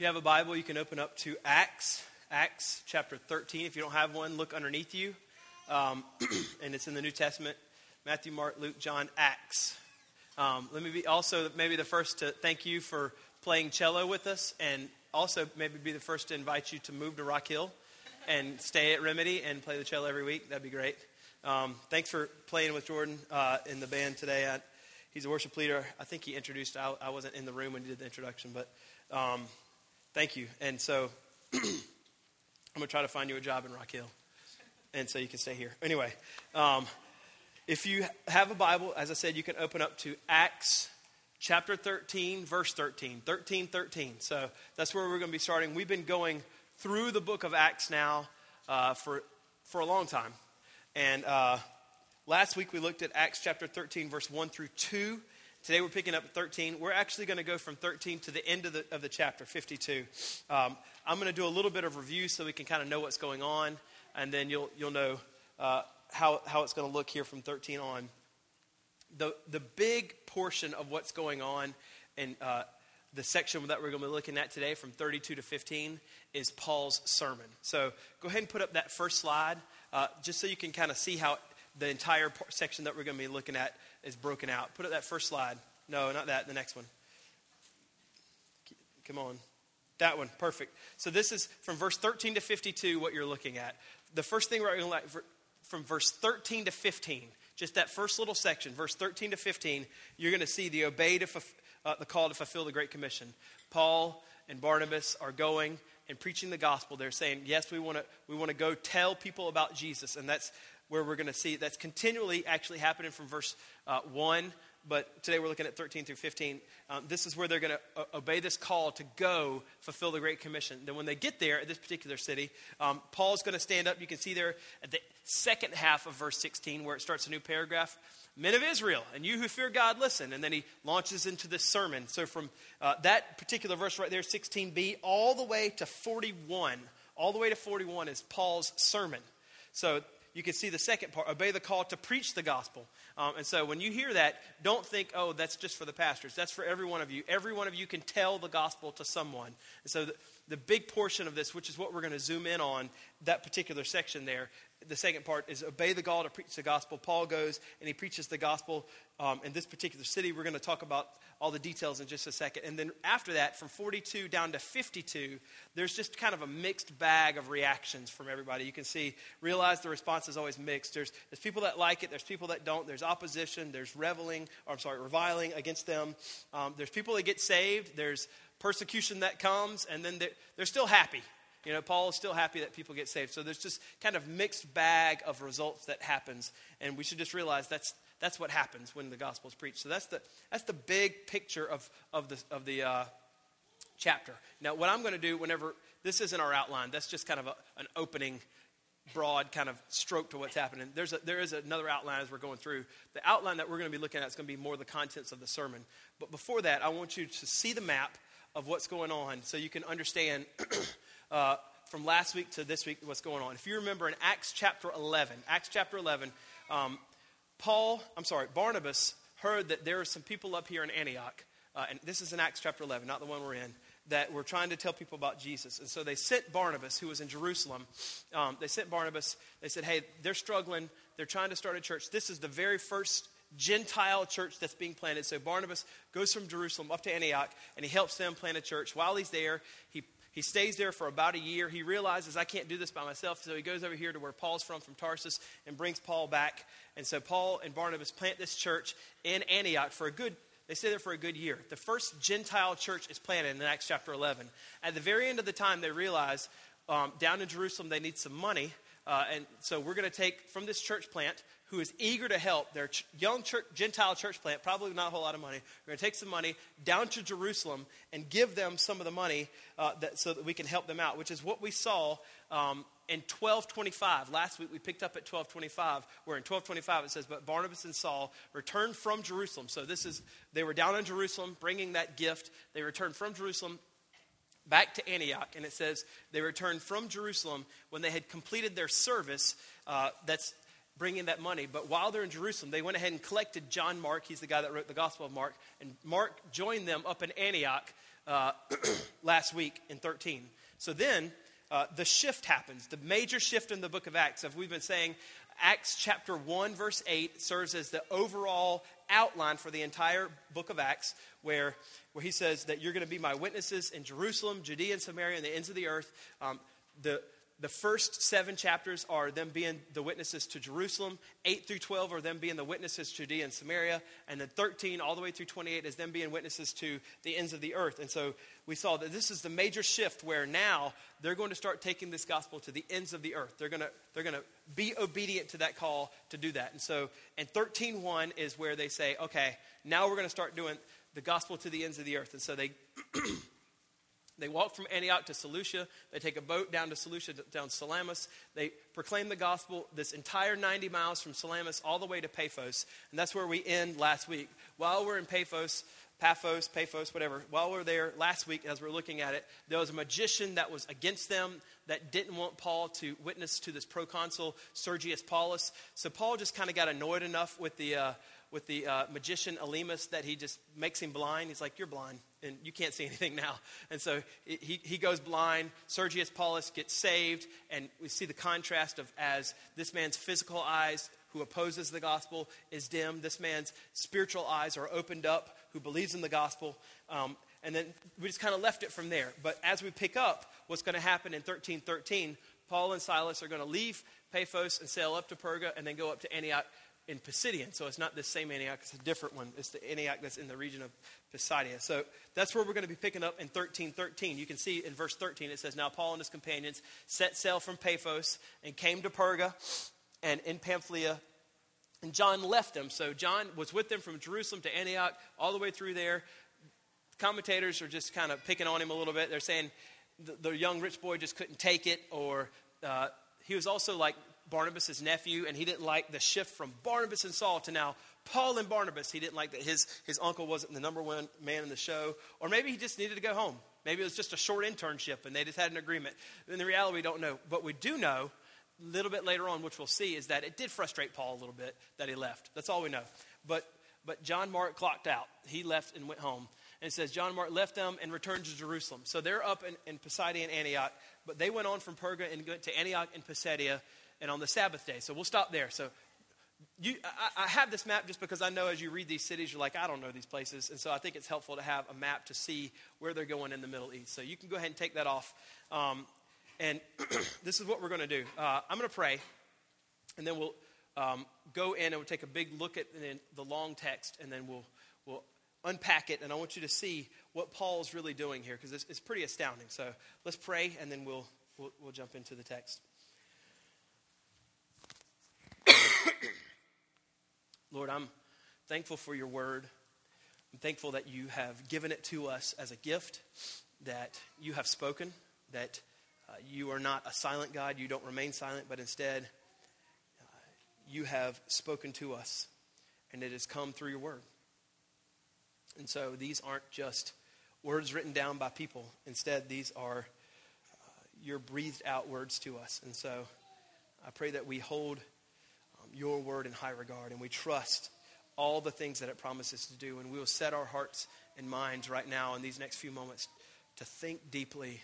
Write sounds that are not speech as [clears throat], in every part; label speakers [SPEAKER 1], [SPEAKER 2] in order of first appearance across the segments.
[SPEAKER 1] If you have a Bible, you can open up to Acts, Acts chapter 13. If you don't have one, look underneath you. Um, [clears throat] and it's in the New Testament Matthew, Mark, Luke, John, Acts. Um, let me be also maybe the first to thank you for playing cello with us, and also maybe be the first to invite you to move to Rock Hill and stay at Remedy and play the cello every week. That'd be great. Um, thanks for playing with Jordan uh, in the band today. I, he's a worship leader. I think he introduced, I, I, wasn't in the room when he did the introduction, but um, Thank you. And so [clears throat] I'm going to try to find you a job in Rock Hill. And so you can stay here. Anyway, um, if you have a Bible, as I said, you can open up to Acts chapter 13, verse 13. 13, 13. So that's where we're going to be starting. We've been going through the book of Acts now uh, for, for a long time. And uh, last week we looked at Acts chapter 13, verse 1 through 2. Today we're picking up 13. We're actually going to go from 13 to the end of the, of the chapter, 52. Um, I'm going to do a little bit of review so we can kind of know what's going on, and then you'll, you'll know uh, how, how it's going to look here from 13 on. The, the big portion of what's going on in uh, the section that we're going to be looking at today from 32 to 15 is Paul's sermon. So go ahead and put up that first slide uh, just so you can kind of see how the entire section that we're going to be looking at is broken out. Put up that first slide. No, not that. The next one. Come on. That one. Perfect. So this is from verse 13 to 52 what you're looking at. The first thing we're going to like from verse 13 to 15, just that first little section, verse 13 to 15, you're going to see the obey to uh, the call to fulfill the Great Commission. Paul and Barnabas are going and preaching the gospel. They're saying, yes, we want to we want to go tell people about Jesus, and that's where we're going to see that's continually actually happening from verse uh, 1 but today we're looking at 13 through 15. Um, this is where they're going to uh, obey this call to go fulfill the Great Commission. Then, when they get there at this particular city, um, Paul's going to stand up. You can see there at the second half of verse 16 where it starts a new paragraph. Men of Israel, and you who fear God, listen. And then he launches into this sermon. So, from uh, that particular verse right there, 16b, all the way to 41, all the way to 41 is Paul's sermon. So, you can see the second part obey the call to preach the gospel. Um, and so when you hear that, don't think, oh, that's just for the pastors. That's for every one of you. Every one of you can tell the gospel to someone. And so the, the big portion of this, which is what we're going to zoom in on, that particular section there, the second part is obey the call to preach the gospel. Paul goes and he preaches the gospel um, in this particular city. We're going to talk about all the details in just a second. And then after that, from 42 down to 52, there's just kind of a mixed bag of reactions from everybody. You can see, realize the response is always mixed. There's, there's people that like it, there's people that don't, there's opposition, there's reveling, or I'm sorry, reviling against them. Um, there's people that get saved, there's persecution that comes, and then they're, they're still happy. You know, Paul is still happy that people get saved. So there's just kind of mixed bag of results that happens, and we should just realize that's that's what happens when the gospel is preached. So that's the, that's the big picture of, of the, of the uh, chapter. Now, what I'm going to do whenever this isn't our outline, that's just kind of a, an opening, broad kind of stroke to what's happening. There's a, there is another outline as we're going through. The outline that we're going to be looking at is going to be more the contents of the sermon. But before that, I want you to see the map of what's going on so you can understand. [clears throat] uh, from last week to this week, what's going on. If you remember in Acts chapter 11, Acts chapter 11, um, Paul, I'm sorry, Barnabas heard that there are some people up here in Antioch, uh, and this is in Acts chapter 11, not the one we're in, that were trying to tell people about Jesus. And so they sent Barnabas, who was in Jerusalem, um, they sent Barnabas, they said, hey, they're struggling, they're trying to start a church. This is the very first Gentile church that's being planted. So Barnabas goes from Jerusalem up to Antioch, and he helps them plant a church. While he's there, he he stays there for about a year. He realizes, I can't do this by myself. So he goes over here to where Paul's from, from Tarsus, and brings Paul back. And so Paul and Barnabas plant this church in Antioch for a good, they stay there for a good year. The first Gentile church is planted in Acts chapter 11. At the very end of the time, they realize um, down in Jerusalem they need some money. Uh, and so we're going to take from this church plant who is eager to help their ch- young church, Gentile church plant, probably not a whole lot of money. We're going to take some money down to Jerusalem and give them some of the money uh, that, so that we can help them out, which is what we saw um, in 1225. Last week we picked up at 1225, where in 1225 it says, But Barnabas and Saul returned from Jerusalem. So this is, they were down in Jerusalem bringing that gift. They returned from Jerusalem back to Antioch, and it says they returned from Jerusalem when they had completed their service. Uh, that's bringing that money. But while they're in Jerusalem, they went ahead and collected John Mark. He's the guy that wrote the Gospel of Mark. And Mark joined them up in Antioch uh, [clears throat] last week in 13. So then uh, the shift happens, the major shift in the book of Acts. As we've been saying, Acts chapter 1, verse 8 serves as the overall outline for the entire book of Acts, where, where he says that you're going to be my witnesses in Jerusalem, Judea, and Samaria, and the ends of the earth. Um, the, the first seven chapters are them being the witnesses to Jerusalem. 8 through 12 are them being the witnesses to Judea and Samaria. And then 13 all the way through 28 is them being witnesses to the ends of the earth. And so we saw that this is the major shift where now they're going to start taking this gospel to the ends of the earth. They're going to, they're going to be obedient to that call to do that. And so in 13.1 is where they say, okay, now we're going to start doing the gospel to the ends of the earth. And so they [clears throat] They walk from Antioch to Seleucia. They take a boat down to Seleucia, down Salamis. They proclaim the gospel this entire 90 miles from Salamis all the way to Paphos. And that's where we end last week. While we're in Paphos, Paphos, Paphos, whatever, while we're there last week, as we're looking at it, there was a magician that was against them that didn't want Paul to witness to this proconsul, Sergius Paulus. So Paul just kind of got annoyed enough with the. Uh, with the uh, magician Elymas that he just makes him blind. He's like, You're blind, and you can't see anything now. And so he, he goes blind. Sergius Paulus gets saved, and we see the contrast of as this man's physical eyes, who opposes the gospel, is dim. This man's spiritual eyes are opened up, who believes in the gospel. Um, and then we just kind of left it from there. But as we pick up what's going to happen in 1313, Paul and Silas are going to leave Paphos and sail up to Perga and then go up to Antioch in Pisidian. So it's not the same Antioch, it's a different one. It's the Antioch that's in the region of Pisidia. So that's where we're going to be picking up in 1313. You can see in verse 13 it says, Now Paul and his companions set sail from Paphos and came to Perga and in Pamphylia. And John left them. So John was with them from Jerusalem to Antioch, all the way through there. Commentators are just kind of picking on him a little bit. They're saying the, the young rich boy just couldn't take it, or uh, he was also like Barnabas' nephew, and he didn't like the shift from Barnabas and Saul to now Paul and Barnabas. He didn't like that his, his uncle wasn't the number one man in the show. Or maybe he just needed to go home. Maybe it was just a short internship and they just had an agreement. In the reality, we don't know. But we do know, a little bit later on, which we'll see, is that it did frustrate Paul a little bit that he left. That's all we know. But, but John Mark clocked out. He left and went home. And it says John Mark left them and returned to Jerusalem. So they're up in, in Pisidia and Antioch, but they went on from Perga and went to Antioch and Pisidia and on the Sabbath day. So we'll stop there. So you, I, I, have this map just because I know as you read these cities, you're like, I don't know these places. And so I think it's helpful to have a map to see where they're going in the Middle East. So you can go ahead and take that off. Um, and [clears throat] this is what we're going to do. Uh, I'm going to pray, and then we'll um, go in and we'll take a big look at the long text, and then we'll, we'll unpack it. And I want you to see what Paul's really doing here because it's, it's pretty astounding. So let's pray, and then we'll, we'll, we'll jump into the text. Lord, I'm thankful for your word. I'm thankful that you have given it to us as a gift, that you have spoken, that uh, you are not a silent God. You don't remain silent, but instead, uh, you have spoken to us, and it has come through your word. And so these aren't just words written down by people. Instead, these are uh, your breathed out words to us. And so I pray that we hold Um, your word in high regard, and we trust all the things that it promises to do. And we will set our hearts and minds right now in these next few moments to think deeply,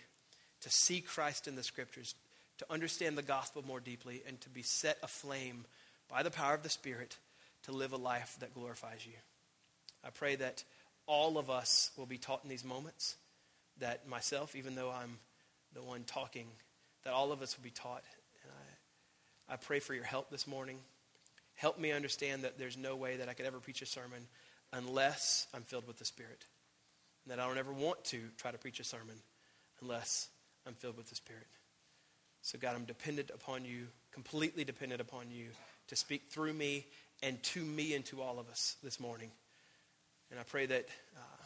[SPEAKER 1] to see Christ in the scriptures, to understand the gospel more deeply, and to be set aflame by the power of the Spirit to live a life that glorifies you. I pray that all of us will be taught in these moments, that myself, even though I'm the one talking, that all of us will be taught. I pray for your help this morning. Help me understand that there's no way that I could ever preach a sermon unless I'm filled with the Spirit. And that I don't ever want to try to preach a sermon unless I'm filled with the Spirit. So, God, I'm dependent upon you, completely dependent upon you to speak through me and to me and to all of us this morning. And I pray that uh,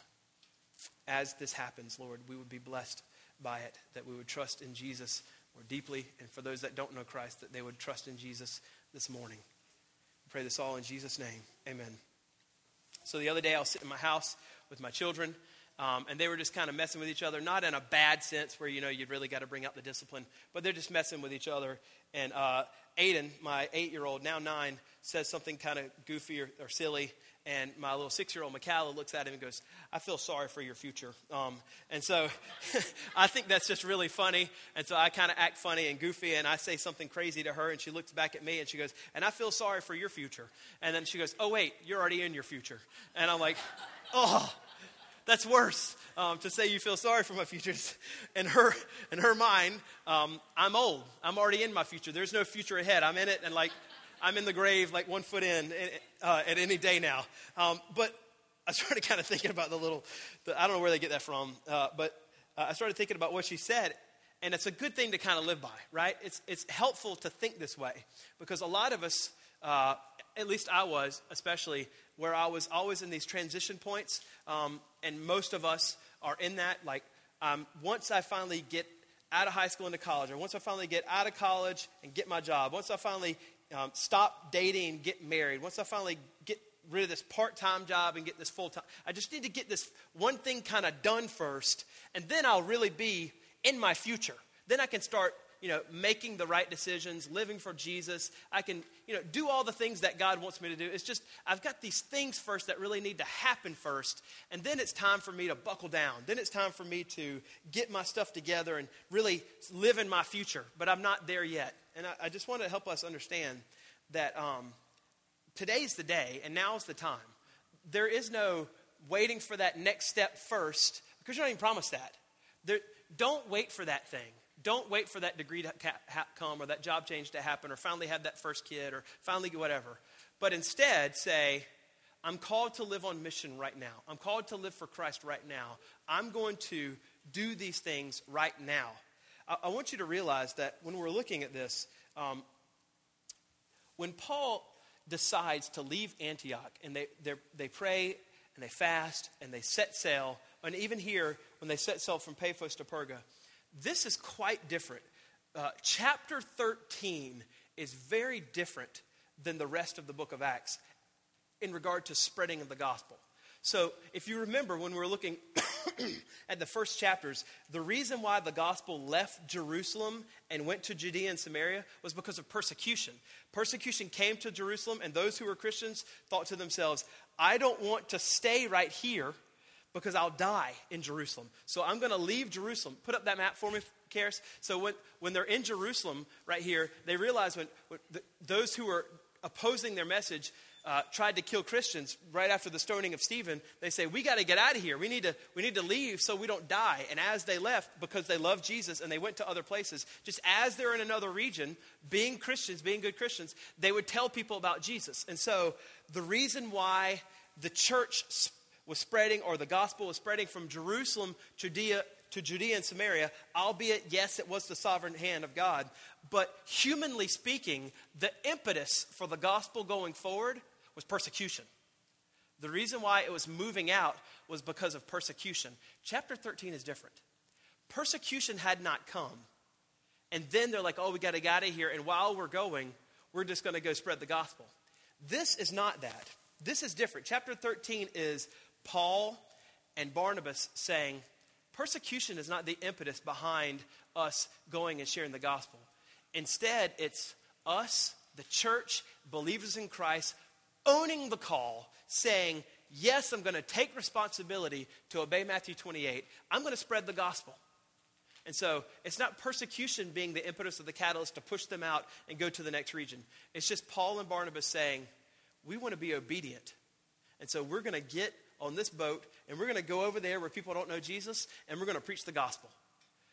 [SPEAKER 1] as this happens, Lord, we would be blessed by it, that we would trust in Jesus more deeply, and for those that don't know Christ, that they would trust in Jesus this morning pray this all in Jesus' name. Amen. So the other day, I was sitting in my house with my children, um, and they were just kind of messing with each other, not in a bad sense where, you know, you've really got to bring out the discipline, but they're just messing with each other. And uh, Aiden, my eight year old, now nine, says something kind of goofy or, or silly, and my little six year old Michaela looks at him and goes, I feel sorry for your future. Um, and so [laughs] I think that's just really funny. And so I kind of act funny and goofy, and I say something crazy to her, and she looks back at me and she goes, And I feel sorry for your future. And then she goes, Oh, wait, you're already in your future. And I'm like, Oh, that's worse um, to say you feel sorry for my future. [laughs] In her, in her mind, um, I'm old. I'm already in my future. There's no future ahead. I'm in it, and like, I'm in the grave, like one foot in uh, at any day now. Um, but I started [laughs] kind of thinking about the little, the, I don't know where they get that from, uh, but uh, I started thinking about what she said. And it's a good thing to kind of live by, right? It's, it's helpful to think this way because a lot of us, uh, at least I was, especially where I was always in these transition points, um, and most of us are in that. Like, um, once I finally get out of high school into college, or once I finally get out of college and get my job, once I finally um, stop dating get married, once I finally get rid of this part time job and get this full time, I just need to get this one thing kind of done first, and then I'll really be in my future. Then I can start you know, making the right decisions, living for Jesus. I can, you know, do all the things that God wants me to do. It's just, I've got these things first that really need to happen first. And then it's time for me to buckle down. Then it's time for me to get my stuff together and really live in my future. But I'm not there yet. And I, I just want to help us understand that um, today's the day and now's the time. There is no waiting for that next step first because you're not even promised that. There, don't wait for that thing. Don't wait for that degree to come or that job change to happen or finally have that first kid or finally whatever. But instead, say, I'm called to live on mission right now. I'm called to live for Christ right now. I'm going to do these things right now. I, I want you to realize that when we're looking at this, um, when Paul decides to leave Antioch and they, they pray and they fast and they set sail, and even here, when they set sail from Paphos to Perga, this is quite different. Uh, chapter 13 is very different than the rest of the book of Acts in regard to spreading of the gospel. So, if you remember when we were looking [coughs] at the first chapters, the reason why the gospel left Jerusalem and went to Judea and Samaria was because of persecution. Persecution came to Jerusalem, and those who were Christians thought to themselves, I don't want to stay right here because I'll die in Jerusalem. So I'm going to leave Jerusalem. Put up that map for me, Karis. So when, when they're in Jerusalem right here, they realize when, when the, those who are opposing their message uh, tried to kill Christians right after the stoning of Stephen, they say, We got to get out of here. We need to, we need to leave so we don't die. And as they left, because they loved Jesus and they went to other places, just as they're in another region, being Christians, being good Christians, they would tell people about Jesus. And so the reason why the church was spreading, or the gospel was spreading from Jerusalem to Judea, to Judea and Samaria, albeit, yes, it was the sovereign hand of God. But humanly speaking, the impetus for the gospel going forward was persecution. The reason why it was moving out was because of persecution. Chapter 13 is different. Persecution had not come. And then they're like, oh, we got to get out of here. And while we're going, we're just going to go spread the gospel. This is not that. This is different. Chapter 13 is Paul and Barnabas saying, persecution is not the impetus behind us going and sharing the gospel. Instead, it's us, the church, believers in Christ, owning the call, saying, Yes, I'm going to take responsibility to obey Matthew 28. I'm going to spread the gospel. And so it's not persecution being the impetus of the catalyst to push them out and go to the next region. It's just Paul and Barnabas saying, We want to be obedient. And so we're going to get on this boat, and we're going to go over there where people don't know Jesus, and we're going to preach the gospel.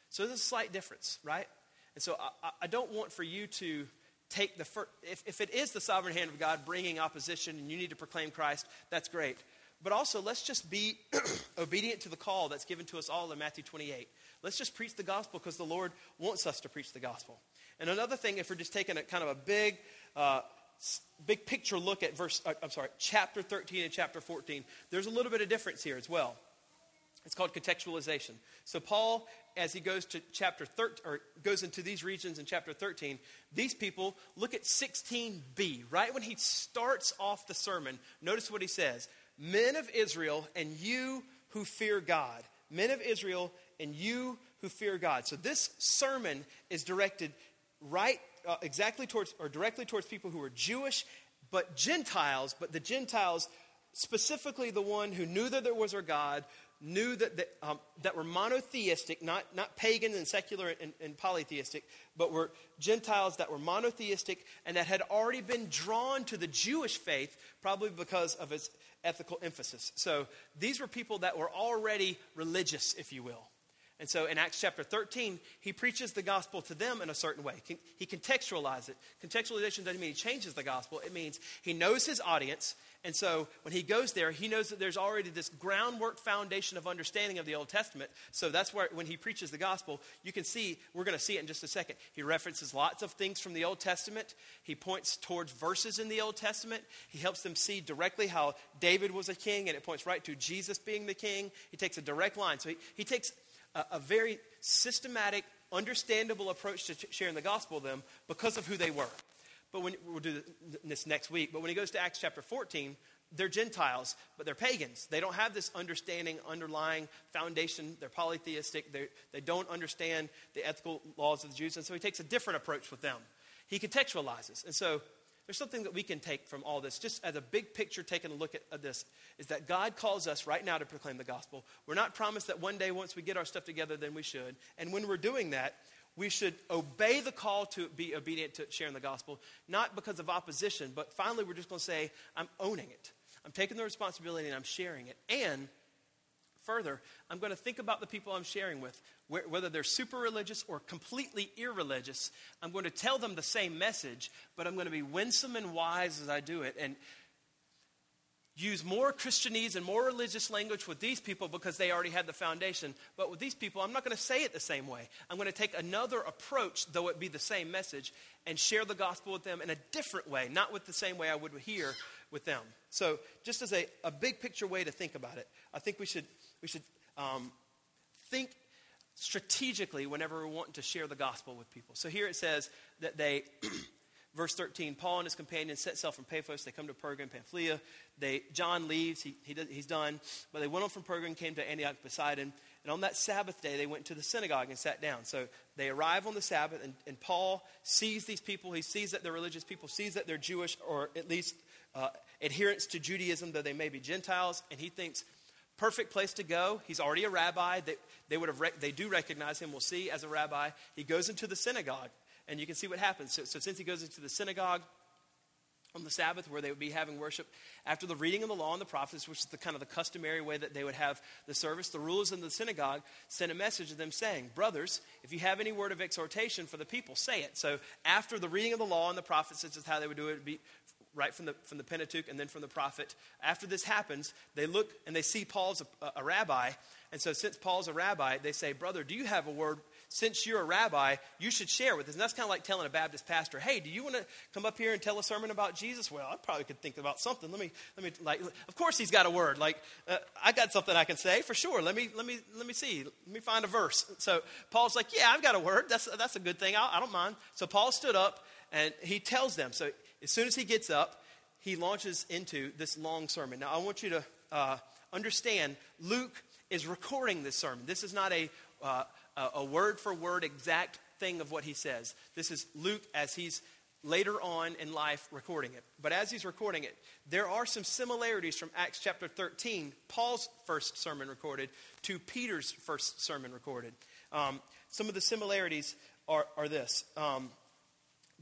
[SPEAKER 1] So there's a slight difference, right? And so I, I don't want for you to take the first, if, if it is the sovereign hand of God bringing opposition and you need to proclaim Christ, that's great. But also, let's just be [clears throat] obedient to the call that's given to us all in Matthew 28. Let's just preach the gospel because the Lord wants us to preach the gospel. And another thing, if we're just taking a kind of a big uh, big picture look at verse, uh, I'm sorry, chapter 13 and chapter 14, there's a little bit of difference here as well. It's called contextualization. So Paul, as he goes to chapter 13, or goes into these regions in chapter 13, these people look at 16b, right when he starts off the sermon. Notice what he says: "Men of Israel, and you who fear God, men of Israel, and you who fear God." So this sermon is directed right uh, exactly towards or directly towards people who are Jewish but Gentiles, but the Gentiles specifically the one who knew that there was a God, knew that, that, um, that were monotheistic, not, not pagan and secular and, and polytheistic, but were Gentiles that were monotheistic and that had already been drawn to the Jewish faith, probably because of its ethical emphasis. So these were people that were already religious, if you will. And so in Acts chapter 13, he preaches the gospel to them in a certain way. He contextualizes it. Contextualization doesn't mean he changes the gospel, it means he knows his audience. And so when he goes there, he knows that there's already this groundwork foundation of understanding of the Old Testament. So that's where, when he preaches the gospel, you can see, we're going to see it in just a second. He references lots of things from the Old Testament. He points towards verses in the Old Testament. He helps them see directly how David was a king, and it points right to Jesus being the king. He takes a direct line. So he, he takes a, a very systematic, understandable approach to sharing the gospel with them because of who they were. But when we'll do this next week, but when he goes to Acts chapter 14, they're Gentiles, but they're pagans. They don't have this understanding, underlying foundation. They're polytheistic. They're, they do not understand the ethical laws of the Jews. And so he takes a different approach with them. He contextualizes. And so there's something that we can take from all this, just as a big picture, taking a look at, at, this, is that God calls us right now to proclaim the gospel. We're not promised that one day, once we get our stuff together, then we should. And when we're doing that, we should obey the call to be obedient to sharing the gospel, not because of opposition, but finally, we're just going to say, I'm owning it. I'm taking the responsibility and I'm sharing it. And further, I'm going to think about the people I'm sharing with, whether they're super religious or completely irreligious. I'm going to tell them the same message, but I'm going to be winsome and wise as I do it. And use more Christianese and more religious language with these people because they already had the foundation. But with these people, I'm not going to say it the same way. I'm going to take another approach, though it be the same message, and share the gospel with them in a different way, not with the same way I would here with them. So, just as a, a big picture way to think about it, I think we should we should um, think strategically whenever we're wanting to share the gospel with people. So here it says that they, [clears throat] verse 13, Paul and his companions set sail from Paphos. They come to Perga and Pamphylia. They, John leaves. He, he does, he's done. But they went on from Perga and came to Antioch Pisidian. And on that Sabbath day, they went to the synagogue and sat down. So they arrive on the Sabbath, and, and Paul sees these people. He sees that they're religious people, sees that they're Jewish, or at least uh, adherents to Judaism, though they may be Gentiles. And he thinks, perfect place to go. He's already a rabbi. They, they, would have they do recognize him, we'll see, as a rabbi. He goes into the synagogue, and you can see what happens. So, so since he goes into the synagogue, on the Sabbath, where they would be having worship. After the reading of the law and the prophets, which is the kind of the customary way that they would have the service, the rulers in the synagogue sent a message to them saying, Brothers, if you have any word of exhortation for the people, say it. So after the reading of the law and the prophets, this is how they would do it. It'd be right from the, from the Pentateuch and then from the prophet. After this happens, they look and they see Paul's a, a rabbi. And so, since Paul's a rabbi, they say, Brother, do you have a word? Since you're a rabbi, you should share with us. And that's kind of like telling a Baptist pastor, Hey, do you want to come up here and tell a sermon about Jesus? Well, I probably could think about something. Let me, let me, like, of course he's got a word. Like, uh, I got something I can say for sure. Let me, let me, let me see. Let me find a verse. So, Paul's like, Yeah, I've got a word. That's, that's a good thing. I, I don't mind. So, Paul stood up and he tells them. So, as soon as he gets up, he launches into this long sermon. Now, I want you to uh, understand Luke is recording this sermon. This is not a, uh, a word for word exact thing of what he says. This is Luke as he's later on in life recording it. But as he's recording it, there are some similarities from Acts chapter 13, Paul's first sermon recorded, to Peter's first sermon recorded. Um, some of the similarities are, are this. Um,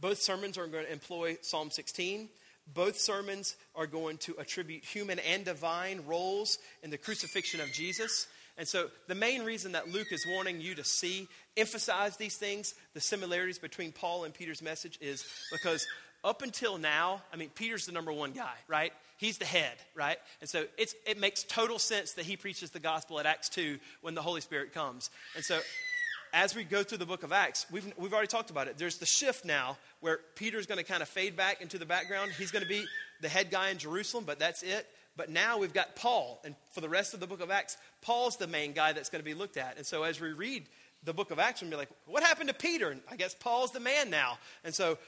[SPEAKER 1] both sermons are going to employ Psalm 16. Both sermons are going to attribute human and divine roles in the crucifixion of Jesus. And so, the main reason that Luke is wanting you to see, emphasize these things, the similarities between Paul and Peter's message, is because up until now, I mean, Peter's the number one guy, right? He's the head, right? And so it makes total sense that he preaches the gospel at Acts 2 when the Holy Spirit comes. And so as we go through the book of Acts, we've, we've already talked about it. There's the shift now where Peter's going to kind of fade back into the background. He's going to be the head guy in Jerusalem, but that's it. But now we've got Paul. And for the rest of the book of Acts, Paul's the main guy that's going to be looked at. And so as we read the book of Acts, we'll be like, what happened to Peter? And I guess Paul's the man now. And so,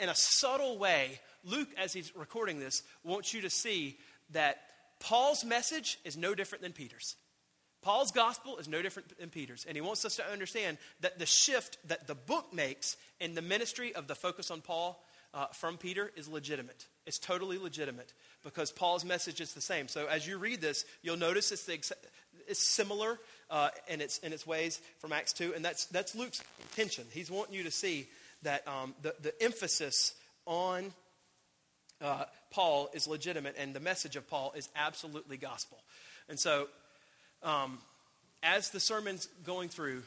[SPEAKER 1] in a subtle way, Luke, as he's recording this, wants you to see that Paul's message is no different than Peter's. Paul's gospel is no different than Peter's, and he wants us to understand that the shift that the book makes in the ministry of the focus on Paul uh, from Peter is legitimate. It's totally legitimate because Paul's message is the same. So as you read this, you'll notice it's, the it's similar uh, in, its, in its ways from Acts 2, and that's, that's Luke's intention. He's wanting you to see that um, the, the emphasis on uh, Paul is legitimate, and the message of Paul is absolutely gospel. And so, um, as the sermon's going through,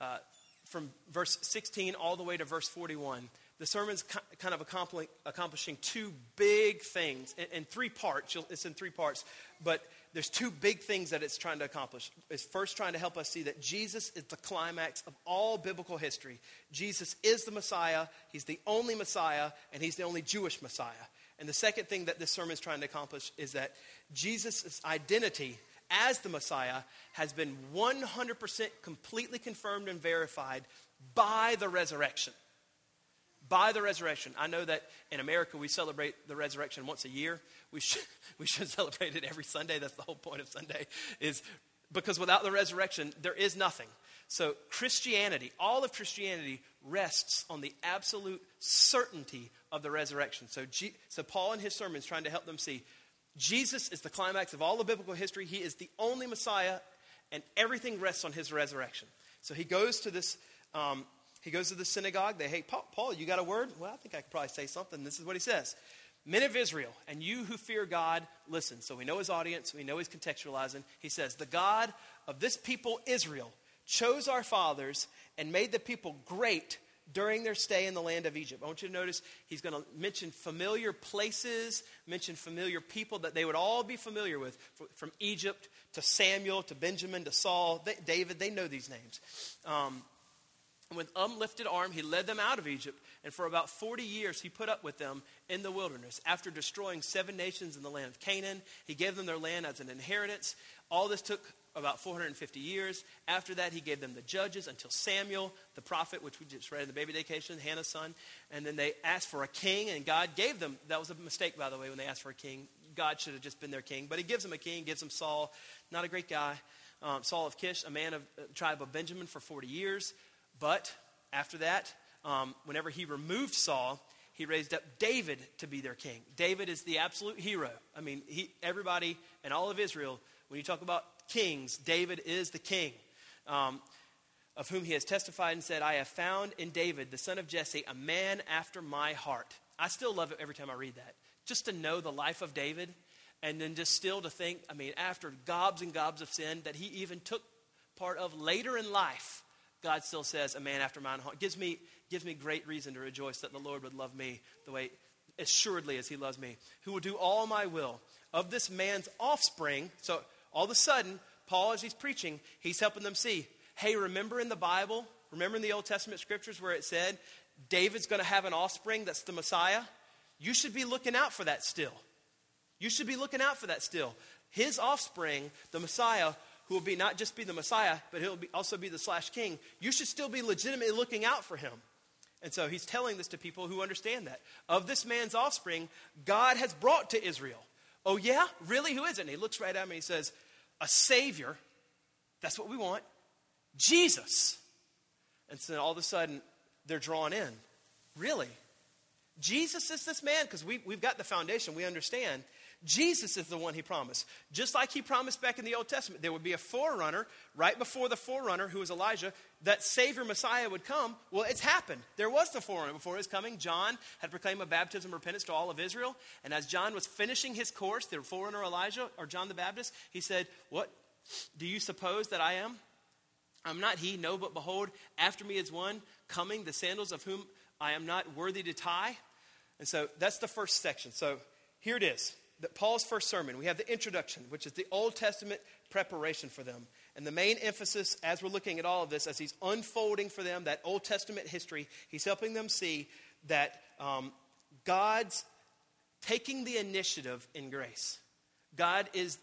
[SPEAKER 1] uh, from verse 16 all the way to verse 41, the sermon's kind of accomplishing two big things in, in three parts. It's in three parts, but there's two big things that it's trying to accomplish. It's first trying to help us see that Jesus is the climax of all biblical history. Jesus is the Messiah, He's the only Messiah, and He's the only Jewish Messiah. And the second thing that this sermon is trying to accomplish is that Jesus' identity as the Messiah has been 100% completely confirmed and verified by the resurrection. By the resurrection. I know that in America we celebrate the resurrection once a year. We should, [laughs] we should celebrate it every Sunday. That's the whole point of Sunday, is because without the resurrection, there is nothing. So, Christianity, all of Christianity, rests on the absolute certainty of the resurrection. So, G, so Paul in his sermon is trying to help them see Jesus is the climax of all the biblical history. He is the only Messiah, and everything rests on his resurrection. So he goes to this. Um, he goes to the synagogue. They, hey, Paul, Paul, you got a word? Well, I think I could probably say something. This is what he says Men of Israel, and you who fear God, listen. So we know his audience, we know he's contextualizing. He says, The God of this people, Israel, chose our fathers and made the people great during their stay in the land of Egypt. I want you to notice he's going to mention familiar places, mention familiar people that they would all be familiar with, from Egypt to Samuel to Benjamin to Saul, David, they know these names. Um, with uplifted arm, he led them out of Egypt, and for about 40 years he put up with them in the wilderness. After destroying seven nations in the land of Canaan, he gave them their land as an inheritance. All this took about 450 years. After that, he gave them the judges until Samuel, the prophet, which we just read in the baby dedication, Hannah's son. And then they asked for a king, and God gave them. That was a mistake, by the way, when they asked for a king. God should have just been their king. But he gives them a king, gives them Saul, not a great guy. Um, Saul of Kish, a man of uh, tribe of Benjamin for 40 years. But after that, um, whenever he removed Saul, he raised up David to be their king. David is the absolute hero. I mean, he, everybody in all of Israel, when you talk about kings, David is the king. Um, of whom he has testified and said, I have found in David, the son of Jesse, a man after my heart. I still love it every time I read that. Just to know the life of David, and then just still to think, I mean, after gobs and gobs of sin that he even took part of later in life, God still says, a man after my heart. Gives me, gives me great reason to rejoice that the Lord would love me the way, assuredly as he loves me, who will do all my will. Of this man's offspring, so all of a sudden, Paul, as he's preaching, he's helping them see hey, remember in the Bible, remember in the Old Testament scriptures where it said David's going to have an offspring that's the Messiah? You should be looking out for that still. You should be looking out for that still. His offspring, the Messiah, who will be not just be the Messiah, but he'll be, also be the slash king. You should still be legitimately looking out for him. And so he's telling this to people who understand that. Of this man's offspring, God has brought to Israel. Oh, yeah? Really? Who is it? And he looks right at me and he says, a Savior. That's what we want. Jesus. And so all of a sudden, they're drawn in. Really? Jesus is this man? Because we, we've got the foundation, we understand. Jesus is the one he promised. Just like he promised back in the Old Testament, there would be a forerunner right before the forerunner, who was Elijah, that Savior Messiah would come. Well, it's happened. There was the forerunner before his coming. John had proclaimed a baptism of repentance to all of Israel. And as John was finishing his course, the forerunner Elijah, or John the Baptist, he said, What do you suppose that I am? I'm not he, no, but behold, after me is one coming, the sandals of whom I am not worthy to tie. And so that's the first section. So here it is that Paul's first sermon, we have the introduction, which is the Old Testament preparation for them. And the main emphasis, as we're looking at all of this, as he's unfolding for them that Old Testament history, he's helping them see that um, God's taking the initiative in grace. God is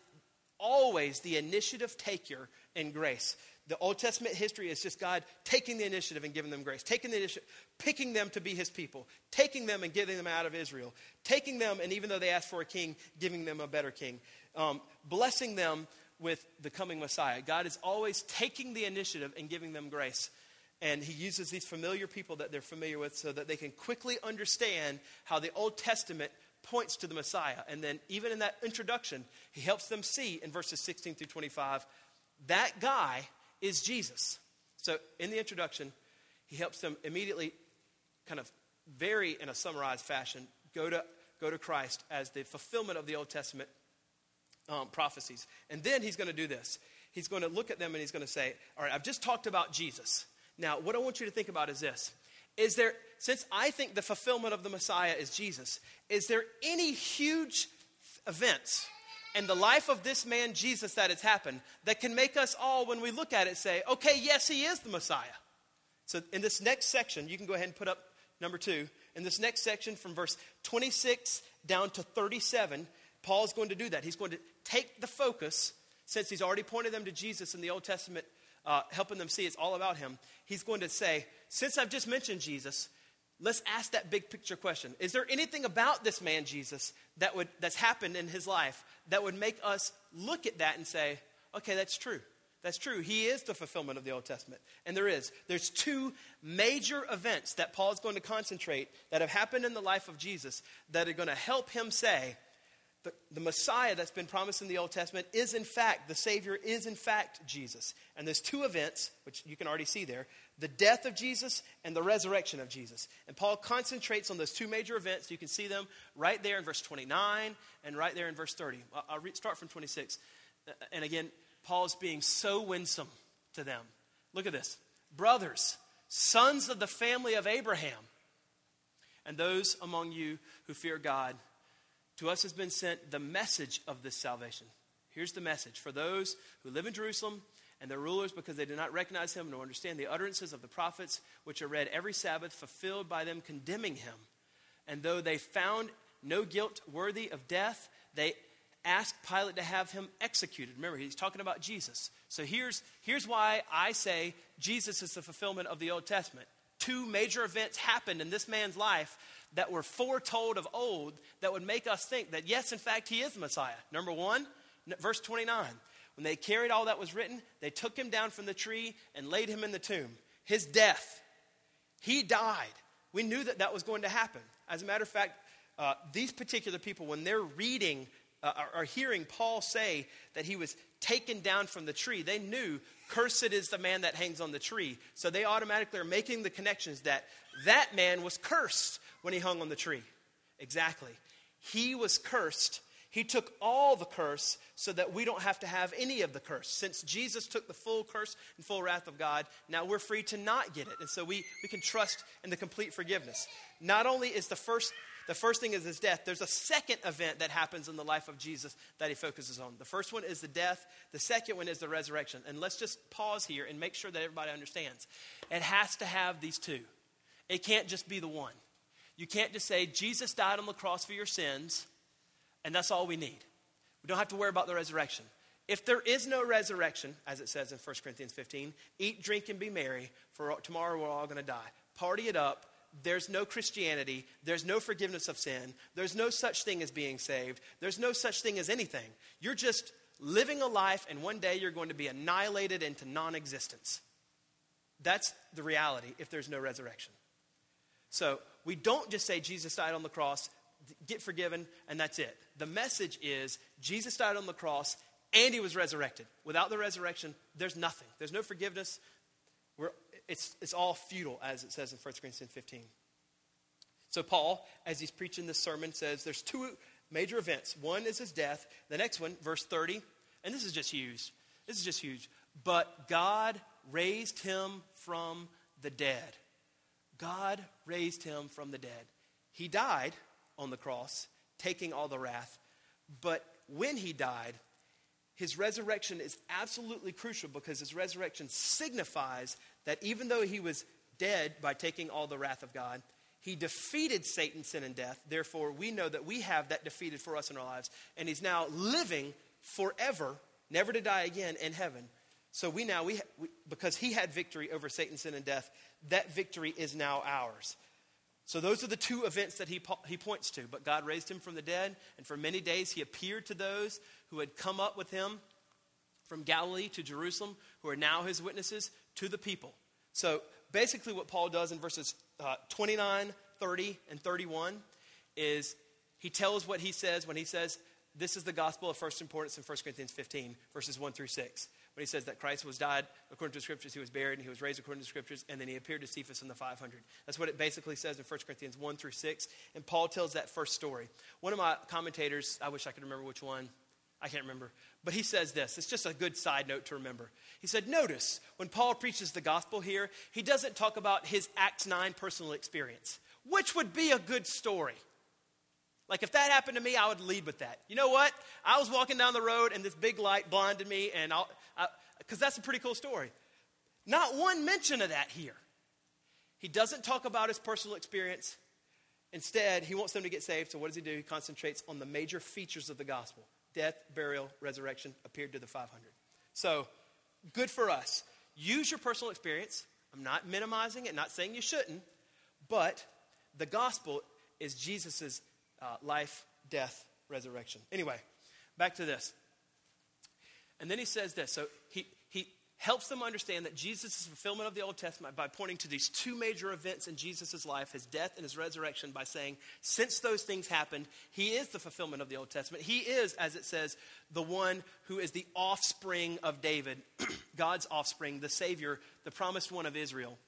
[SPEAKER 1] always the initiative taker in grace. The Old Testament history is just God taking the initiative and giving them grace, taking the initiative, picking them to be his people, taking them and getting them out of Israel, taking them, and even though they asked for a king, giving them a better king, um, blessing them with the coming Messiah. God is always taking the initiative and giving them grace. And he uses these familiar people that they're familiar with so that they can quickly understand how the Old Testament points to the Messiah. And then, even in that introduction, he helps them see in verses 16 through 25 that guy is Jesus. So, in the introduction, he helps them immediately, kind of very in a summarized fashion, go to, go to Christ as the fulfillment of the Old Testament um, prophecies. And then he's going to do this. He's going to look at them and he's going to say, All right, I've just talked about Jesus. Now, what I want you to think about is this Is there, since I think the fulfillment of the Messiah is Jesus, is there any huge events in the life of this man, Jesus, that has happened that can make us all, when we look at it, say, Okay, yes, he is the Messiah? So, in this next section, you can go ahead and put up number two. In this next section, from verse 26 down to 37, Paul's going to do that. He's going to take the focus, since he's already pointed them to Jesus in the Old Testament, uh, helping them see it's all about him. He's going to say, since I've just mentioned Jesus, let's ask that big picture question. Is there anything about this man, Jesus, that would, that's happened in his life that would make us look at that and say, okay, that's true. That's true. He is the fulfillment of the Old Testament. And there is. There's two major events that Paul is going to concentrate that have happened in the life of Jesus that are going to help him say, the, the Messiah that's been promised in the Old Testament is in fact, the Savior is in fact Jesus. And there's two events, which you can already see there the death of Jesus and the resurrection of Jesus. And Paul concentrates on those two major events. You can see them right there in verse 29 and right there in verse 30. I'll, I'll re- start from 26. Uh, and again, Paul's being so winsome to them. Look at this. Brothers, sons of the family of Abraham, and those among you who fear God, to us has been sent the message of this salvation. Here's the message for those who live in Jerusalem and their rulers because they did not recognize him nor understand the utterances of the prophets which are read every Sabbath, fulfilled by them condemning him. And though they found no guilt worthy of death, they asked Pilate to have him executed. Remember, he's talking about Jesus. So here's, here's why I say Jesus is the fulfillment of the Old Testament. Two major events happened in this man's life that were foretold of old that would make us think that, yes, in fact, he is the Messiah. Number one, verse 29. When they carried all that was written, they took him down from the tree and laid him in the tomb. His death, he died. We knew that that was going to happen. As a matter of fact, uh, these particular people, when they're reading uh, are, hearing Paul say that he was taken down from the tree, they knew cursed is the man that hangs on the tree. So they automatically are making the connections that that man was cursed when he hung on the tree. Exactly. He was cursed. He took all the curse so that we don't have to have any of the curse. Since Jesus took the full curse and full wrath of God, now we're free to not get it. And so we, we can trust in the complete forgiveness. Not only is the first the first thing is his death. There's a second event that happens in the life of Jesus that he focuses on. The first one is the death, the second one is the resurrection. And let's just pause here and make sure that everybody understands. It has to have these two, it can't just be the one. You can't just say, Jesus died on the cross for your sins, and that's all we need. We don't have to worry about the resurrection. If there is no resurrection, as it says in 1 Corinthians 15, eat, drink, and be merry, for tomorrow we're all going to die. Party it up. There's no Christianity. There's no forgiveness of sin. There's no such thing as being saved. There's no such thing as anything. You're just living a life, and one day you're going to be annihilated into non existence. That's the reality if there's no resurrection. So we don't just say Jesus died on the cross, get forgiven, and that's it. The message is Jesus died on the cross and he was resurrected. Without the resurrection, there's nothing. There's no forgiveness. We're, it's, it's all futile, as it says in 1 Corinthians 15. So, Paul, as he's preaching this sermon, says there's two major events. One is his death. The next one, verse 30, and this is just huge. This is just huge. But God raised him from the dead. God raised him from the dead. He died on the cross, taking all the wrath. But when he died, his resurrection is absolutely crucial because his resurrection signifies that even though he was dead by taking all the wrath of God, he defeated Satan, sin, and death. Therefore, we know that we have that defeated for us in our lives. And he's now living forever, never to die again in heaven. So we now, we, we, because he had victory over Satan, sin, and death, that victory is now ours. So those are the two events that he, he points to. But God raised him from the dead, and for many days he appeared to those who had come up with him from Galilee to Jerusalem, who are now his witnesses, to the people. So basically, what Paul does in verses uh, 29, 30, and 31 is he tells what he says when he says, This is the gospel of first importance in 1 Corinthians 15, verses 1 through 6. When he says that Christ was died according to the scriptures, he was buried, and he was raised according to the scriptures, and then he appeared to Cephas in the 500. That's what it basically says in 1 Corinthians 1 through 6. And Paul tells that first story. One of my commentators, I wish I could remember which one, I can't remember. But he says this. It's just a good side note to remember. He said, Notice when Paul preaches the gospel here, he doesn't talk about his Acts 9 personal experience, which would be a good story. Like if that happened to me, I would lead with that. You know what? I was walking down the road and this big light blinded me, and I'll, because that's a pretty cool story. Not one mention of that here. He doesn't talk about his personal experience. Instead, he wants them to get saved. So, what does he do? He concentrates on the major features of the gospel death, burial, resurrection, appeared to the 500. So, good for us. Use your personal experience. I'm not minimizing it, not saying you shouldn't, but the gospel is Jesus' uh, life, death, resurrection. Anyway, back to this. And then he says this. So he, he helps them understand that Jesus is fulfillment of the Old Testament by pointing to these two major events in Jesus' life, his death and his resurrection, by saying, since those things happened, he is the fulfillment of the Old Testament. He is, as it says, the one who is the offspring of David, [clears throat] God's offspring, the Savior, the promised one of Israel.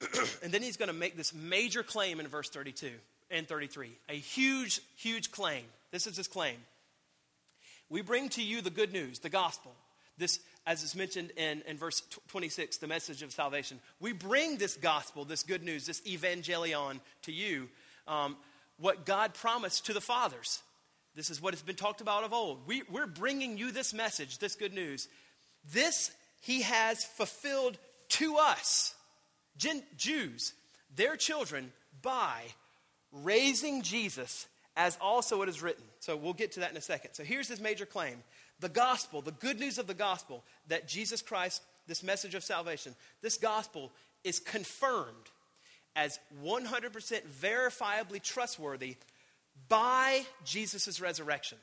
[SPEAKER 1] [clears throat] and then he's going to make this major claim in verse 32 and 33. A huge, huge claim. This is his claim. We bring to you the good news, the gospel. This, as is mentioned in, in verse 26, the message of salvation. We bring this gospel, this good news, this evangelion to you, um, what God promised to the fathers. This is what has been talked about of old. We, we're bringing you this message, this good news. This he has fulfilled to us, Gen- Jews, their children, by raising Jesus as also it is written. So we'll get to that in a second. So here's his major claim the gospel, the good news of the gospel, that Jesus Christ, this message of salvation, this gospel is confirmed as 100% verifiably trustworthy by Jesus' resurrection.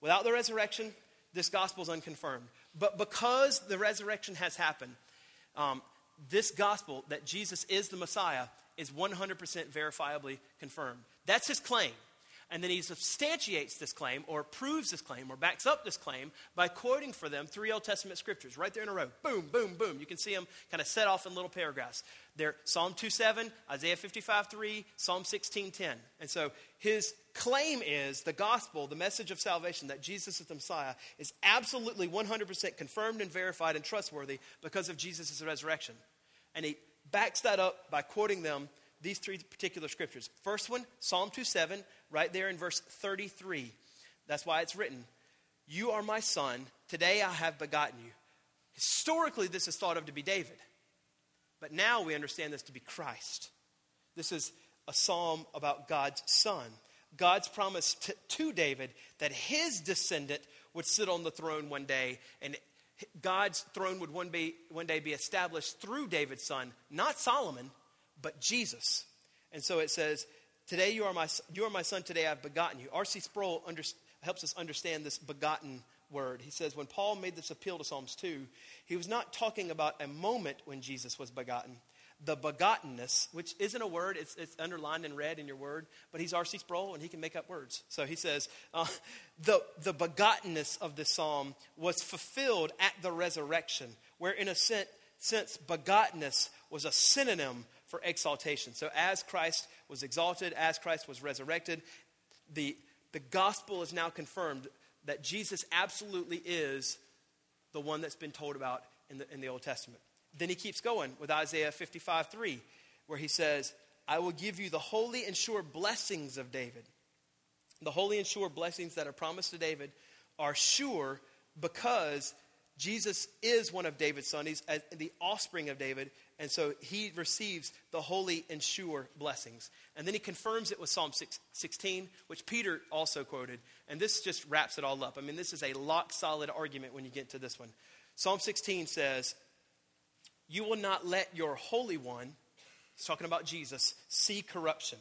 [SPEAKER 1] Without the resurrection, this gospel is unconfirmed. But because the resurrection has happened, um, this gospel that Jesus is the Messiah is 100% verifiably confirmed. That's his claim. And then he substantiates this claim or proves this claim or backs up this claim by quoting for them three Old Testament scriptures right there in a row. Boom, boom, boom. You can see them kind of set off in little paragraphs. They're Psalm 2:7, Isaiah 55:3, Psalm 16:10. And so his claim is the gospel, the message of salvation that Jesus is the Messiah is absolutely 100% confirmed and verified and trustworthy because of Jesus' resurrection. And he backs that up by quoting them these three particular scriptures. First one, Psalm 2:7, right there in verse 33. That's why it's written, You are my son, today I have begotten you. Historically, this is thought of to be David, but now we understand this to be Christ. This is a psalm about God's son. God's promise to, to David that his descendant would sit on the throne one day and God's throne would one, be, one day be established through David's son, not Solomon, but Jesus. And so it says, Today you are my, you are my son, today I've begotten you. R.C. Sproul under, helps us understand this begotten word. He says, when Paul made this appeal to Psalms 2, he was not talking about a moment when Jesus was begotten. The begottenness, which isn't a word, it's, it's underlined in red in your word, but he's R.C. Sproul and he can make up words. So he says, uh, the, the begottenness of this psalm was fulfilled at the resurrection, where in a sense, sense begottenness was a synonym for exaltation. So, as Christ was exalted, as Christ was resurrected, the, the gospel is now confirmed that Jesus absolutely is the one that's been told about in the, in the Old Testament. Then he keeps going with Isaiah 55 3, where he says, I will give you the holy and sure blessings of David. The holy and sure blessings that are promised to David are sure because Jesus is one of David's sons. He's uh, the offspring of David, and so he receives the holy and sure blessings. And then he confirms it with Psalm 6, 16, which Peter also quoted. And this just wraps it all up. I mean, this is a lock solid argument when you get to this one. Psalm 16 says, You will not let your Holy One, he's talking about Jesus, see corruption.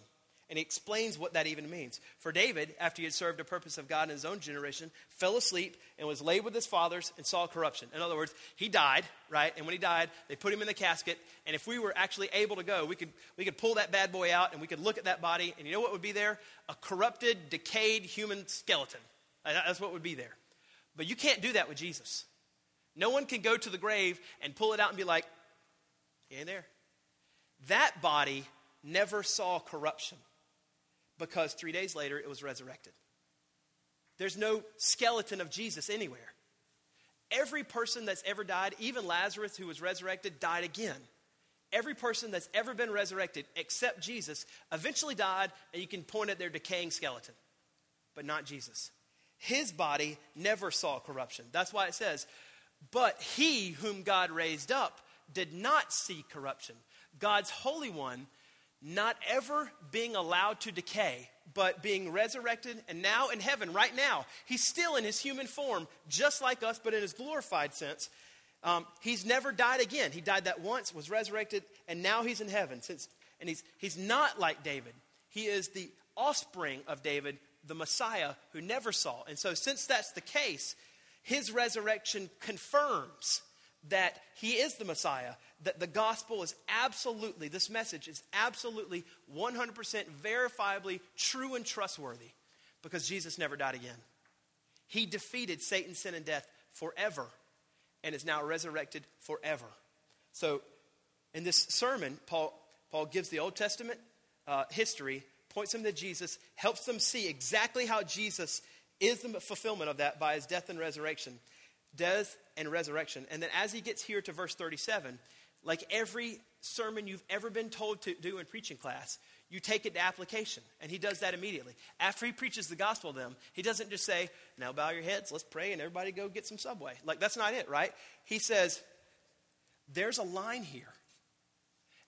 [SPEAKER 1] And he explains what that even means. For David, after he had served a purpose of God in his own generation, fell asleep and was laid with his fathers and saw corruption. In other words, he died, right? And when he died, they put him in the casket. And if we were actually able to go, we could, we could pull that bad boy out and we could look at that body. And you know what would be there? A corrupted, decayed human skeleton. Uh, that's what would be there. But you can't do that with Jesus. No one can go to the grave and pull it out and be like, he ain't there. That body never saw corruption because three days later it was resurrected. There's no skeleton of Jesus anywhere. Every person that's ever died, even Lazarus, who was resurrected, died again. Every person that's ever been resurrected, except Jesus, eventually died, and you can point at their decaying skeleton, but not Jesus. His body never saw corruption. That's why it says, But he whom God raised up did not see corruption. God's Holy One not ever being allowed to decay, but being resurrected and now in heaven, right now. He's still in his human form, just like us, but in his glorified sense. Um, he's never died again. He died that once, was resurrected, and now he's in heaven. Since, and he's, he's not like David. He is the offspring of David, the Messiah who never saw. And so, since that's the case, his resurrection confirms that he is the Messiah, that the gospel is absolutely, this message is absolutely 100% verifiably true and trustworthy because Jesus never died again. He defeated Satan, sin, and death forever and is now resurrected forever. So, in this sermon, Paul, Paul gives the Old Testament uh, history, points them to Jesus, helps them see exactly how Jesus is the fulfillment of that by his death and resurrection. Death and resurrection. And then as he gets here to verse 37, like every sermon you've ever been told to do in preaching class, you take it to application. And he does that immediately. After he preaches the gospel to them, he doesn't just say, Now bow your heads, let's pray, and everybody go get some subway. Like, that's not it, right? He says, There's a line here.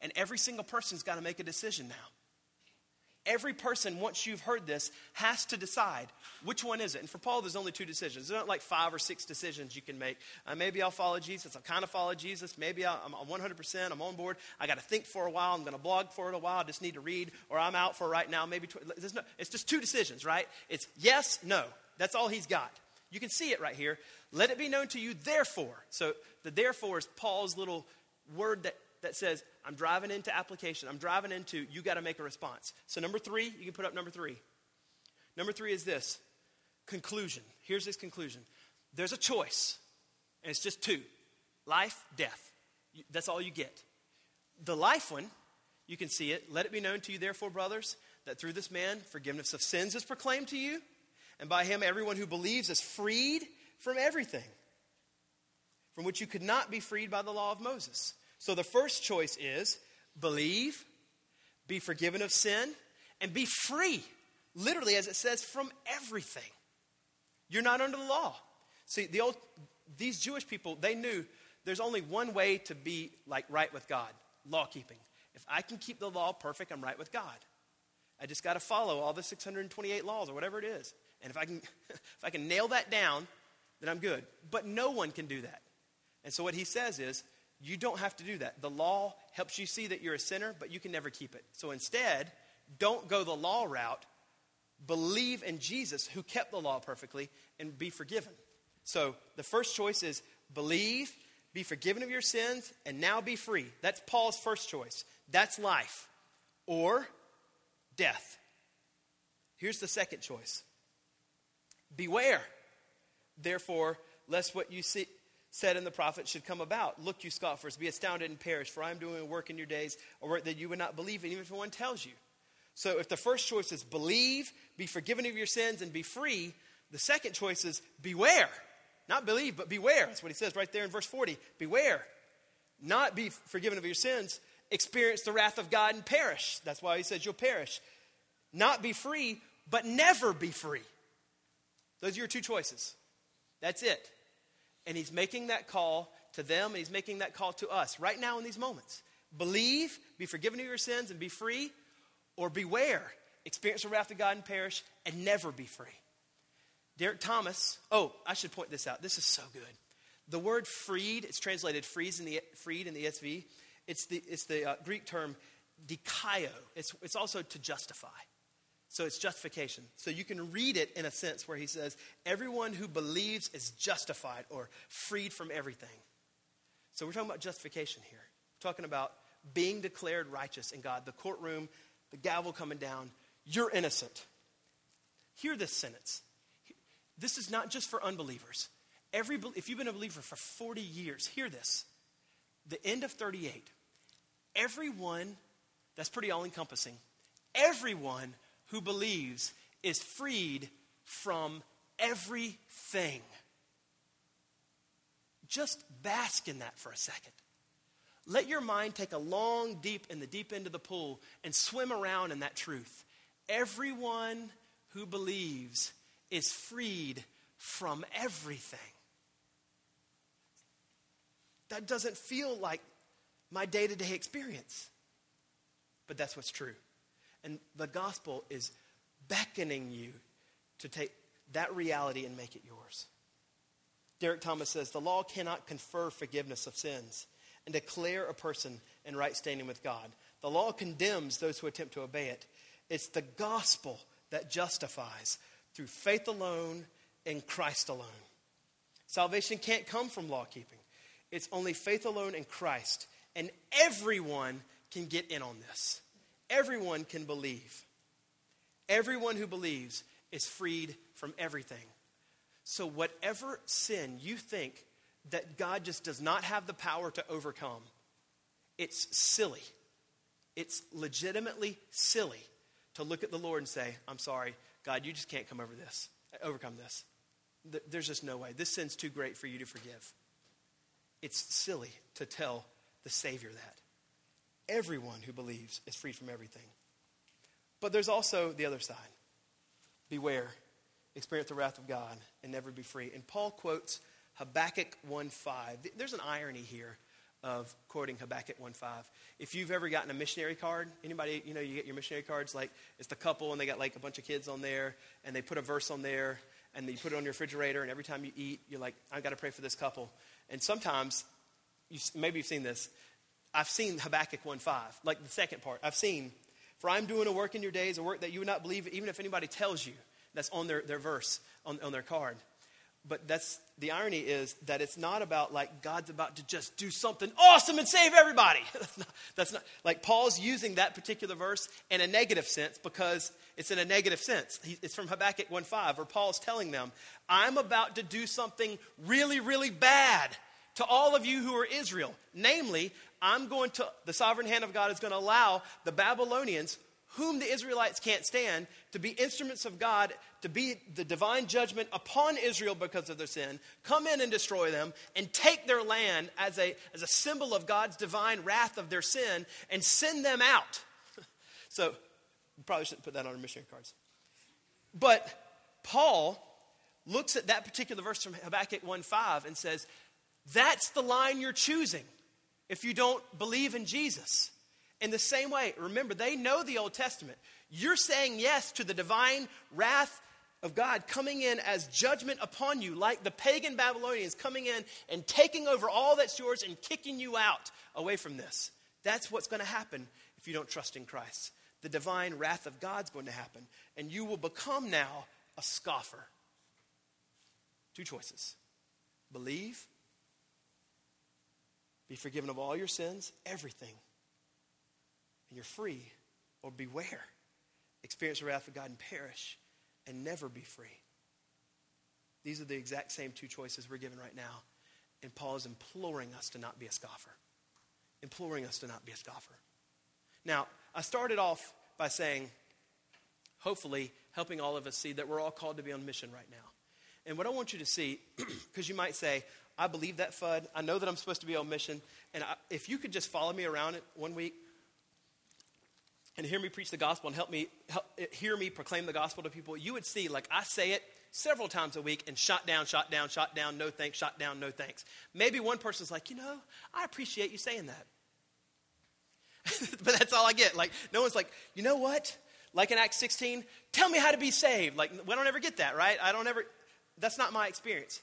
[SPEAKER 1] And every single person's got to make a decision now. Every person, once you've heard this, has to decide which one is it. And for Paul, there's only two decisions. There's not like five or six decisions you can make. Uh, maybe I'll follow Jesus. I'll kind of follow Jesus. Maybe i am 100%. I'm on board. I got to think for a while. I'm going to blog for it a while. I just need to read. Or I'm out for right now. Maybe tw- no, it's just two decisions, right? It's yes, no. That's all he's got. You can see it right here. Let it be known to you, therefore. So the therefore is Paul's little word that that says, I'm driving into application. I'm driving into, you got to make a response. So, number three, you can put up number three. Number three is this conclusion. Here's this conclusion there's a choice, and it's just two life, death. That's all you get. The life one, you can see it. Let it be known to you, therefore, brothers, that through this man forgiveness of sins is proclaimed to you, and by him everyone who believes is freed from everything from which you could not be freed by the law of Moses. So the first choice is believe, be forgiven of sin, and be free. Literally, as it says, from everything. You're not under the law. See, the old, these Jewish people, they knew there's only one way to be like right with God law keeping. If I can keep the law perfect, I'm right with God. I just got to follow all the 628 laws or whatever it is. And if I can [laughs] if I can nail that down, then I'm good. But no one can do that. And so what he says is you don't have to do that. The law helps you see that you're a sinner, but you can never keep it. So instead, don't go the law route. Believe in Jesus, who kept the law perfectly, and be forgiven. So the first choice is believe, be forgiven of your sins, and now be free. That's Paul's first choice. That's life. Or death. Here's the second choice Beware, therefore, lest what you see, said in the prophet should come about. Look, you scoffers, be astounded and perish, for I am doing a work in your days, a work that you would not believe, even if one tells you. So if the first choice is believe, be forgiven of your sins, and be free, the second choice is beware. Not believe, but beware. That's what he says right there in verse 40. Beware. Not be forgiven of your sins, experience the wrath of God and perish. That's why he says you'll perish. Not be free, but never be free. Those are your two choices. That's it. And he's making that call to them, and he's making that call to us right now in these moments. Believe, be forgiven of your sins, and be free, or beware, experience the wrath of God and perish, and never be free. Derek Thomas, oh, I should point this out. This is so good. The word freed, it's translated freeze in the, freed in the ESV. It's the, it's the uh, Greek term dikaio. It's, it's also to justify. So it's justification. So you can read it in a sense where he says, everyone who believes is justified or freed from everything. So we're talking about justification here. We're talking about being declared righteous in God. The courtroom, the gavel coming down, you're innocent. Hear this sentence. This is not just for unbelievers. Every, if you've been a believer for 40 years, hear this. The end of 38, everyone, that's pretty all encompassing, everyone who believes is freed from everything. Just bask in that for a second. Let your mind take a long deep in the deep end of the pool and swim around in that truth. Everyone who believes is freed from everything. That doesn't feel like my day to day experience, but that's what's true. And the gospel is beckoning you to take that reality and make it yours. Derek Thomas says the law cannot confer forgiveness of sins and declare a person in right standing with God. The law condemns those who attempt to obey it. It's the gospel that justifies through faith alone in Christ alone. Salvation can't come from law keeping, it's only faith alone in Christ. And everyone can get in on this. Everyone can believe. Everyone who believes is freed from everything. So, whatever sin you think that God just does not have the power to overcome, it's silly. It's legitimately silly to look at the Lord and say, I'm sorry, God, you just can't come over this, overcome this. There's just no way. This sin's too great for you to forgive. It's silly to tell the Savior that. Everyone who believes is free from everything. But there's also the other side. Beware, experience the wrath of God, and never be free. And Paul quotes Habakkuk 1.5. There's an irony here of quoting Habakkuk 1.5. If you've ever gotten a missionary card, anybody, you know, you get your missionary cards, like it's the couple and they got like a bunch of kids on there and they put a verse on there and you put it on your refrigerator and every time you eat, you're like, I've got to pray for this couple. And sometimes, you, maybe you've seen this, I've seen Habakkuk 1.5, like the second part. I've seen, for I'm doing a work in your days, a work that you would not believe, even if anybody tells you that's on their, their verse, on, on their card but that's the irony is that it's not about like God's about to just do something awesome and save everybody. [laughs] that's, not, that's not like Paul's using that particular verse in a negative sense because it's in a negative sense. He, it's from Habakkuk 1:5 where Paul's telling them, "I'm about to do something really, really bad to all of you who are Israel. Namely, I'm going to the sovereign hand of God is going to allow the Babylonians whom the Israelites can't stand, to be instruments of God, to be the divine judgment upon Israel because of their sin, come in and destroy them, and take their land as a, as a symbol of God's divine wrath of their sin, and send them out. [laughs] so, you probably shouldn't put that on our missionary cards. But Paul looks at that particular verse from Habakkuk 1.5 and says, that's the line you're choosing if you don't believe in Jesus. In the same way, remember, they know the Old Testament. You're saying yes to the divine wrath of God coming in as judgment upon you, like the pagan Babylonians coming in and taking over all that's yours and kicking you out away from this. That's what's going to happen if you don't trust in Christ. The divine wrath of God's going to happen, and you will become now a scoffer. Two choices believe, be forgiven of all your sins, everything and you're free, or beware. Experience the wrath of God and perish and never be free. These are the exact same two choices we're given right now. And Paul is imploring us to not be a scoffer. Imploring us to not be a scoffer. Now, I started off by saying, hopefully, helping all of us see that we're all called to be on mission right now. And what I want you to see, [clears throat] because you might say, I believe that, FUD. I know that I'm supposed to be on mission. And I, if you could just follow me around it one week, and hear me preach the gospel and help me help, eh, hear me proclaim the gospel to people, you would see like I say it several times a week and shot down, shot down, shot down, no thanks, shot down, no thanks. Maybe one person's like, you know, I appreciate you saying that. [laughs] but that's all I get. Like, no one's like, you know what? Like in Acts 16, tell me how to be saved. Like, we don't ever get that, right? I don't ever, that's not my experience.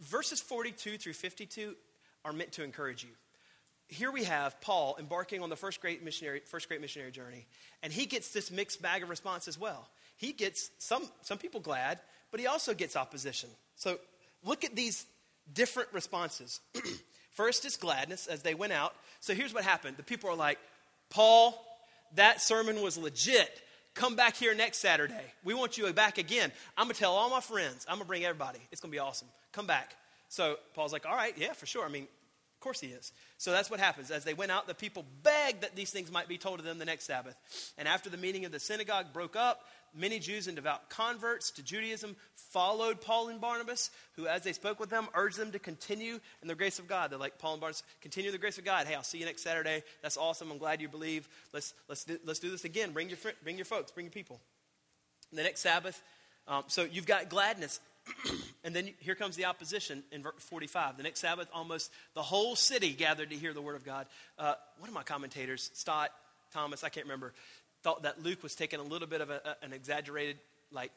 [SPEAKER 1] Verses 42 through 52 are meant to encourage you here we have Paul embarking on the first great missionary, first great missionary journey, and he gets this mixed bag of response as well. He gets some, some people glad, but he also gets opposition. So look at these different responses. [clears throat] First is gladness as they went out. So here's what happened the people are like, Paul, that sermon was legit. Come back here next Saturday. We want you back again. I'm going to tell all my friends. I'm going to bring everybody. It's going to be awesome. Come back. So Paul's like, all right, yeah, for sure. I mean, of course he is. So that's what happens. As they went out, the people begged that these things might be told to them the next Sabbath. And after the meeting of the synagogue broke up, many Jews and devout converts to Judaism followed Paul and Barnabas, who, as they spoke with them, urged them to continue in the grace of God. They're like, Paul and Barnabas, continue the grace of God. Hey, I'll see you next Saturday. That's awesome. I'm glad you believe. Let's, let's, do, let's do this again. Bring your, bring your folks, bring your people. The next Sabbath, um, so you've got gladness. [clears throat] and then here comes the opposition in 45. The next Sabbath, almost the whole city gathered to hear the word of God. Uh, one of my commentators, Stott, Thomas, I can't remember, thought that Luke was taking a little bit of a, an exaggerated, like,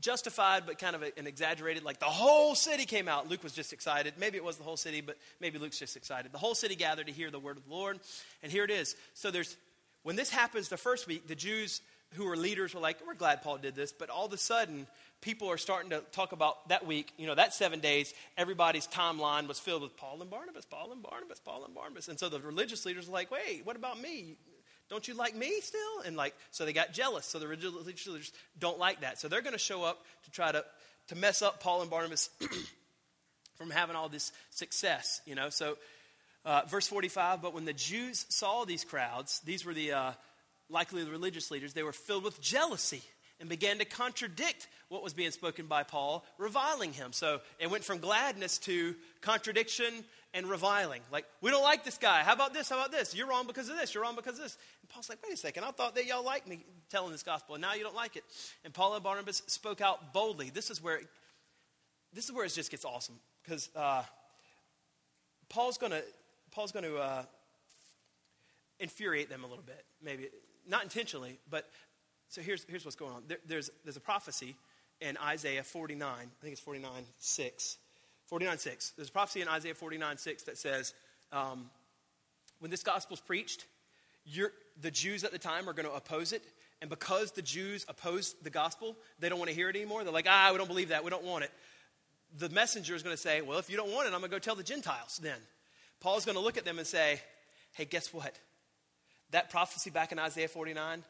[SPEAKER 1] justified, but kind of a, an exaggerated, like the whole city came out. Luke was just excited. Maybe it was the whole city, but maybe Luke's just excited. The whole city gathered to hear the word of the Lord. And here it is. So there's, when this happens the first week, the Jews who were leaders were like, we're glad Paul did this. But all of a sudden, people are starting to talk about that week, you know, that seven days, everybody's timeline was filled with Paul and Barnabas, Paul and Barnabas, Paul and Barnabas. And so the religious leaders were like, wait, what about me? Don't you like me still? And like, so they got jealous. So the religious leaders don't like that. So they're going to show up to try to, to mess up Paul and Barnabas [clears throat] from having all this success, you know. So, uh, verse 45, but when the Jews saw these crowds, these were the uh, likely the religious leaders, they were filled with jealousy and began to contradict what was being spoken by Paul, reviling him. So it went from gladness to contradiction and reviling. Like, we don't like this guy. How about this? How about this? You're wrong because of this. You're wrong because of this. And Paul's like, wait a second. I thought that y'all liked me telling this gospel, and now you don't like it. And Paul and Barnabas spoke out boldly. This is where, it, this is where it just gets awesome because uh, Paul's going to Paul's going to uh, infuriate them a little bit, maybe not intentionally, but so here's here's what's going on. There, there's there's a prophecy in Isaiah 49. I think it's 49 6 49 6. There's a prophecy in Isaiah 49 6 that says, um, when this gospel's preached, the Jews at the time are going to oppose it. And because the Jews oppose the gospel, they don't want to hear it anymore. They're like, ah, we don't believe that. We don't want it. The messenger is going to say, well, if you don't want it, I'm going to go tell the Gentiles then. Paul's going to look at them and say, hey, guess what? That prophecy back in Isaiah 49,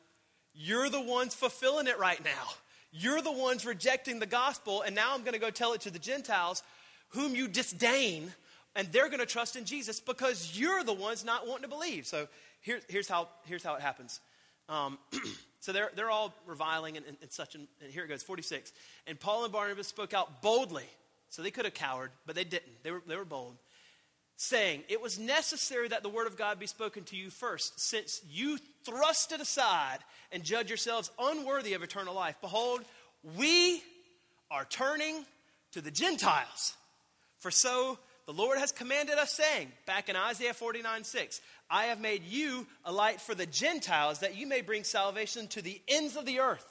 [SPEAKER 1] you're the ones fulfilling it right now. You're the ones rejecting the gospel, and now I'm going to go tell it to the Gentiles whom you disdain, and they're going to trust in Jesus because you're the ones not wanting to believe. So here, here's, how, here's how it happens. Um, [clears throat] so they're, they're all reviling and, and, and such, and, and here it goes 46. And Paul and Barnabas spoke out boldly. So they could have cowered, but they didn't. They were, they were bold saying, It was necessary that the word of God be spoken to you first, since you thrust it aside and judge yourselves unworthy of eternal life. Behold, we are turning to the Gentiles. For so the Lord has commanded us, saying, back in Isaiah 49 6, I have made you a light for the Gentiles, that you may bring salvation to the ends of the earth.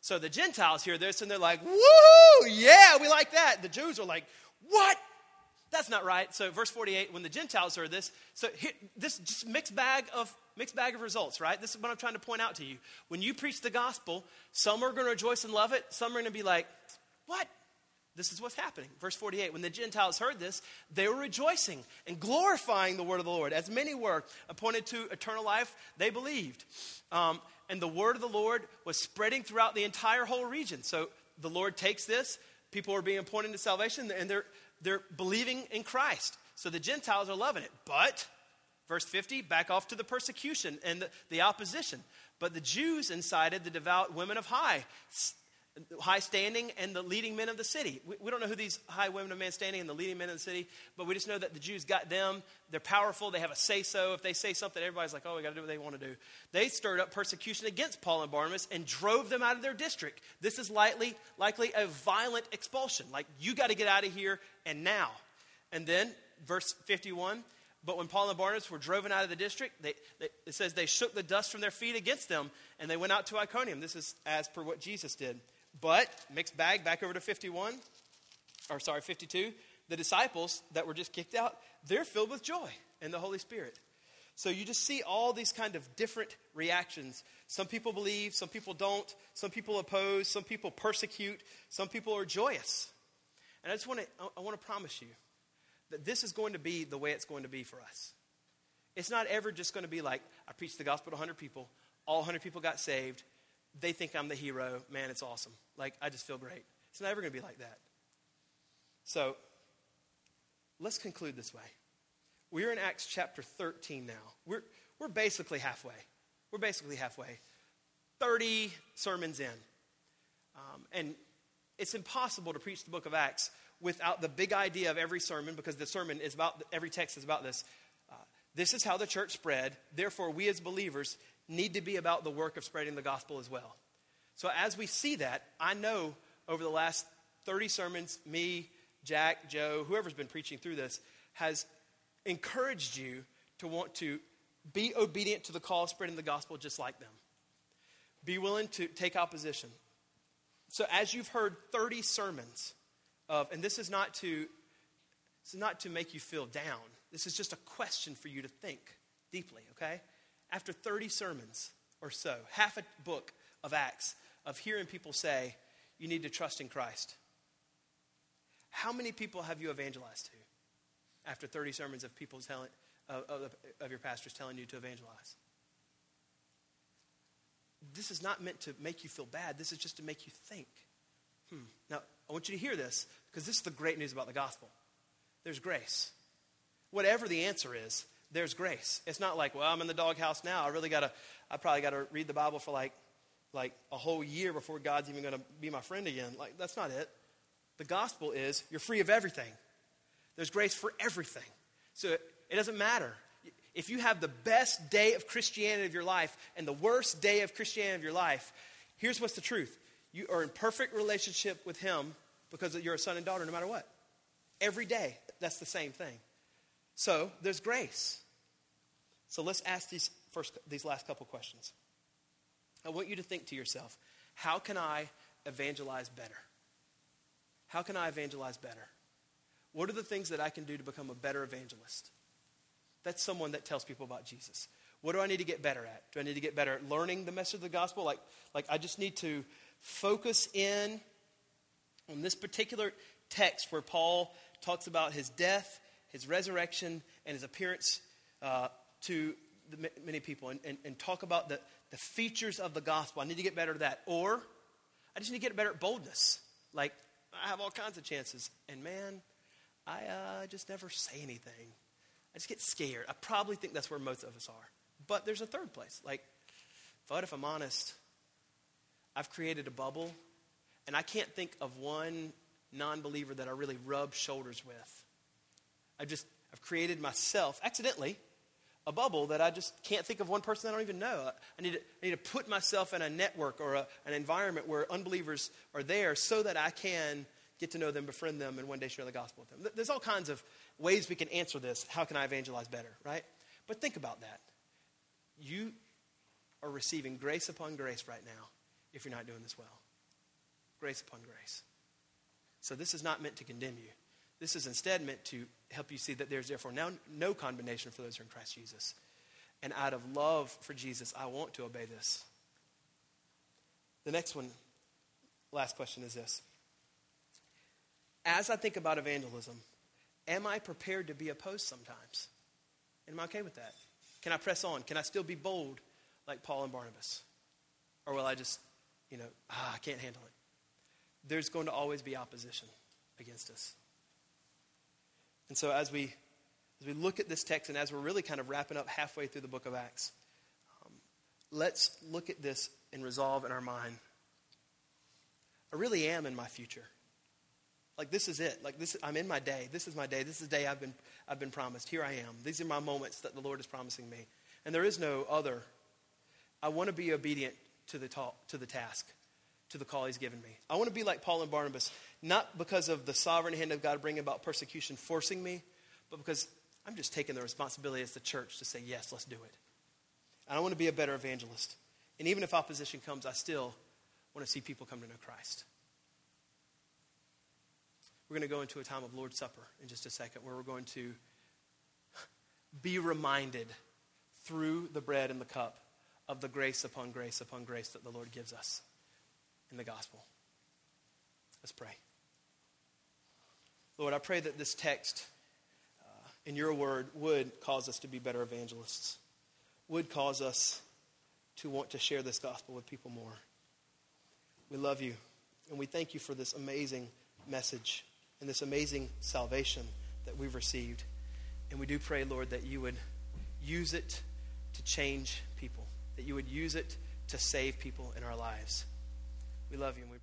[SPEAKER 1] So the Gentiles hear this and they're like, woohoo, yeah, we like that. The Jews are like, what? That's not right. So verse 48, when the Gentiles heard this, so here, this just mixed bag of mixed bag of results, right? This is what I'm trying to point out to you. When you preach the gospel, some are going to rejoice and love it. Some are going to be like, what? This is what's happening. Verse 48 When the Gentiles heard this, they were rejoicing and glorifying the word of the Lord. As many were appointed to eternal life, they believed. Um, and the word of the Lord was spreading throughout the entire whole region. So the Lord takes this, people are being appointed to salvation, and they're, they're believing in Christ. So the Gentiles are loving it. But, verse 50, back off to the persecution and the, the opposition. But the Jews incited the devout women of high high standing and the leading men of the city. We, we, don't know who these high women of man standing and the leading men of the city, but we just know that the Jews got them. They're powerful. They have a say so. If they say something, everybody's like, oh, we got to do what they want to do. They stirred up persecution against Paul and Barnabas and drove them out of their district. This is likely, likely a violent expulsion. Like, you got to get out of here and now. And then, verse 51. But when Paul and Barnabas were driven out of the district, they, they, it says they shook the dust from their feet against them and they went out to Iconium. This is as per what Jesus did. But, mixed bag, back over to 51, or sorry, 52, the disciples that were just kicked out, they're filled with joy in the Holy Spirit. So you just see all these kind of different reactions. Some people believe, some people don't, some people oppose, some people persecute, some people are joyous. And I just want to I want to promise you that this is going to be the way it's going to be for us. It's not ever just going to be like I preached the gospel to 100 people, all 100 people got saved, they think I'm the hero, man, it's awesome. Like I just feel great. It's never going to be like that. So, let's conclude this way. We're in Acts chapter 13 now. We're, we're basically halfway. We're basically halfway. 30 sermons in. Um, and it's impossible to preach the book of Acts without the big idea of every sermon because the sermon is about, every text is about this. Uh, this is how the church spread. Therefore, we as believers need to be about the work of spreading the gospel as well. So, as we see that, I know over the last 30 sermons, me, Jack, Joe, whoever's been preaching through this, has encouraged you to want to be obedient to the call of spreading the gospel just like them. Be willing to take opposition. So, as you've heard 30 sermons of, and this is not to, this is not to make you feel down. This is just a question for you to think deeply, okay? After 30 sermons or so, half a book of Acts, of hearing people say, you need to trust in Christ. How many people have you evangelized to? after 30 sermons of people telling, of, of, of your pastors telling you to evangelize. This is not meant to make you feel bad. This is just to make you think. Hmm. Now, I want you to hear this because this is the great news about the gospel. There's grace. Whatever the answer is, there's grace. It's not like, well, I'm in the doghouse now. I really got to, I probably got to read the Bible for like, like a whole year before God's even going to be my friend again. Like, that's not it. The gospel is you're free of everything. There's grace for everything. So it doesn't matter. If you have the best day of Christianity of your life and the worst day of Christianity of your life, here's what's the truth. You are in perfect relationship with Him because you're a son and daughter no matter what. Every day, that's the same thing. So there's grace. So let's ask these, first, these last couple questions. I want you to think to yourself how can I evangelize better? How can I evangelize better? What are the things that I can do to become a better evangelist? That's someone that tells people about Jesus. What do I need to get better at? Do I need to get better at learning the message of the gospel? Like, like I just need to focus in on this particular text where Paul talks about his death, his resurrection, and his appearance uh, to the, many people and, and, and talk about the, the features of the gospel. I need to get better at that. Or I just need to get better at boldness. Like, I have all kinds of chances. And man, I uh, just never say anything. I just get scared. I probably think that's where most of us are. But there's a third place. Like, but if I'm honest, I've created a bubble, and I can't think of one non believer that I really rub shoulders with. I've just, I've created myself, accidentally, a bubble that I just can't think of one person I don't even know. I need to, I need to put myself in a network or a, an environment where unbelievers are there so that I can get to know them, befriend them, and one day share the gospel with them. There's all kinds of ways we can answer this. How can I evangelize better, right? But think about that. You are receiving grace upon grace right now if you're not doing this well. Grace upon grace. So this is not meant to condemn you. This is instead meant to help you see that there's therefore now no condemnation for those who are in Christ Jesus. And out of love for Jesus, I want to obey this. The next one, last question is this as I think about evangelism, am I prepared to be opposed sometimes? And am I okay with that? Can I press on? Can I still be bold like Paul and Barnabas? Or will I just, you know, ah, I can't handle it? There's going to always be opposition against us. And so as we as we look at this text and as we're really kind of wrapping up halfway through the book of Acts, um, let's look at this and resolve in our mind. I really am in my future. Like this is it. Like this, I'm in my day. This is my day. This is the day I've been, I've been promised. Here I am. These are my moments that the Lord is promising me. And there is no other. I want to be obedient to the, talk, to the task, to the call He's given me. I want to be like Paul and Barnabas, not because of the sovereign hand of God bringing about persecution, forcing me, but because I'm just taking the responsibility as the church to say, yes, let's do it. And I want to be a better evangelist. And even if opposition comes, I still want to see people come to know Christ. We're going to go into a time of Lord's Supper in just a second where we're going to be reminded through the bread and the cup of the grace upon grace upon grace that the Lord gives us in the gospel. Let's pray. Lord, I pray that this text uh, in your word would cause us to be better evangelists, would cause us to want to share this gospel with people more. We love you, and we thank you for this amazing message and this amazing salvation that we've received. And we do pray, Lord, that you would use it to change people, that you would use it to save people in our lives. We love you and we.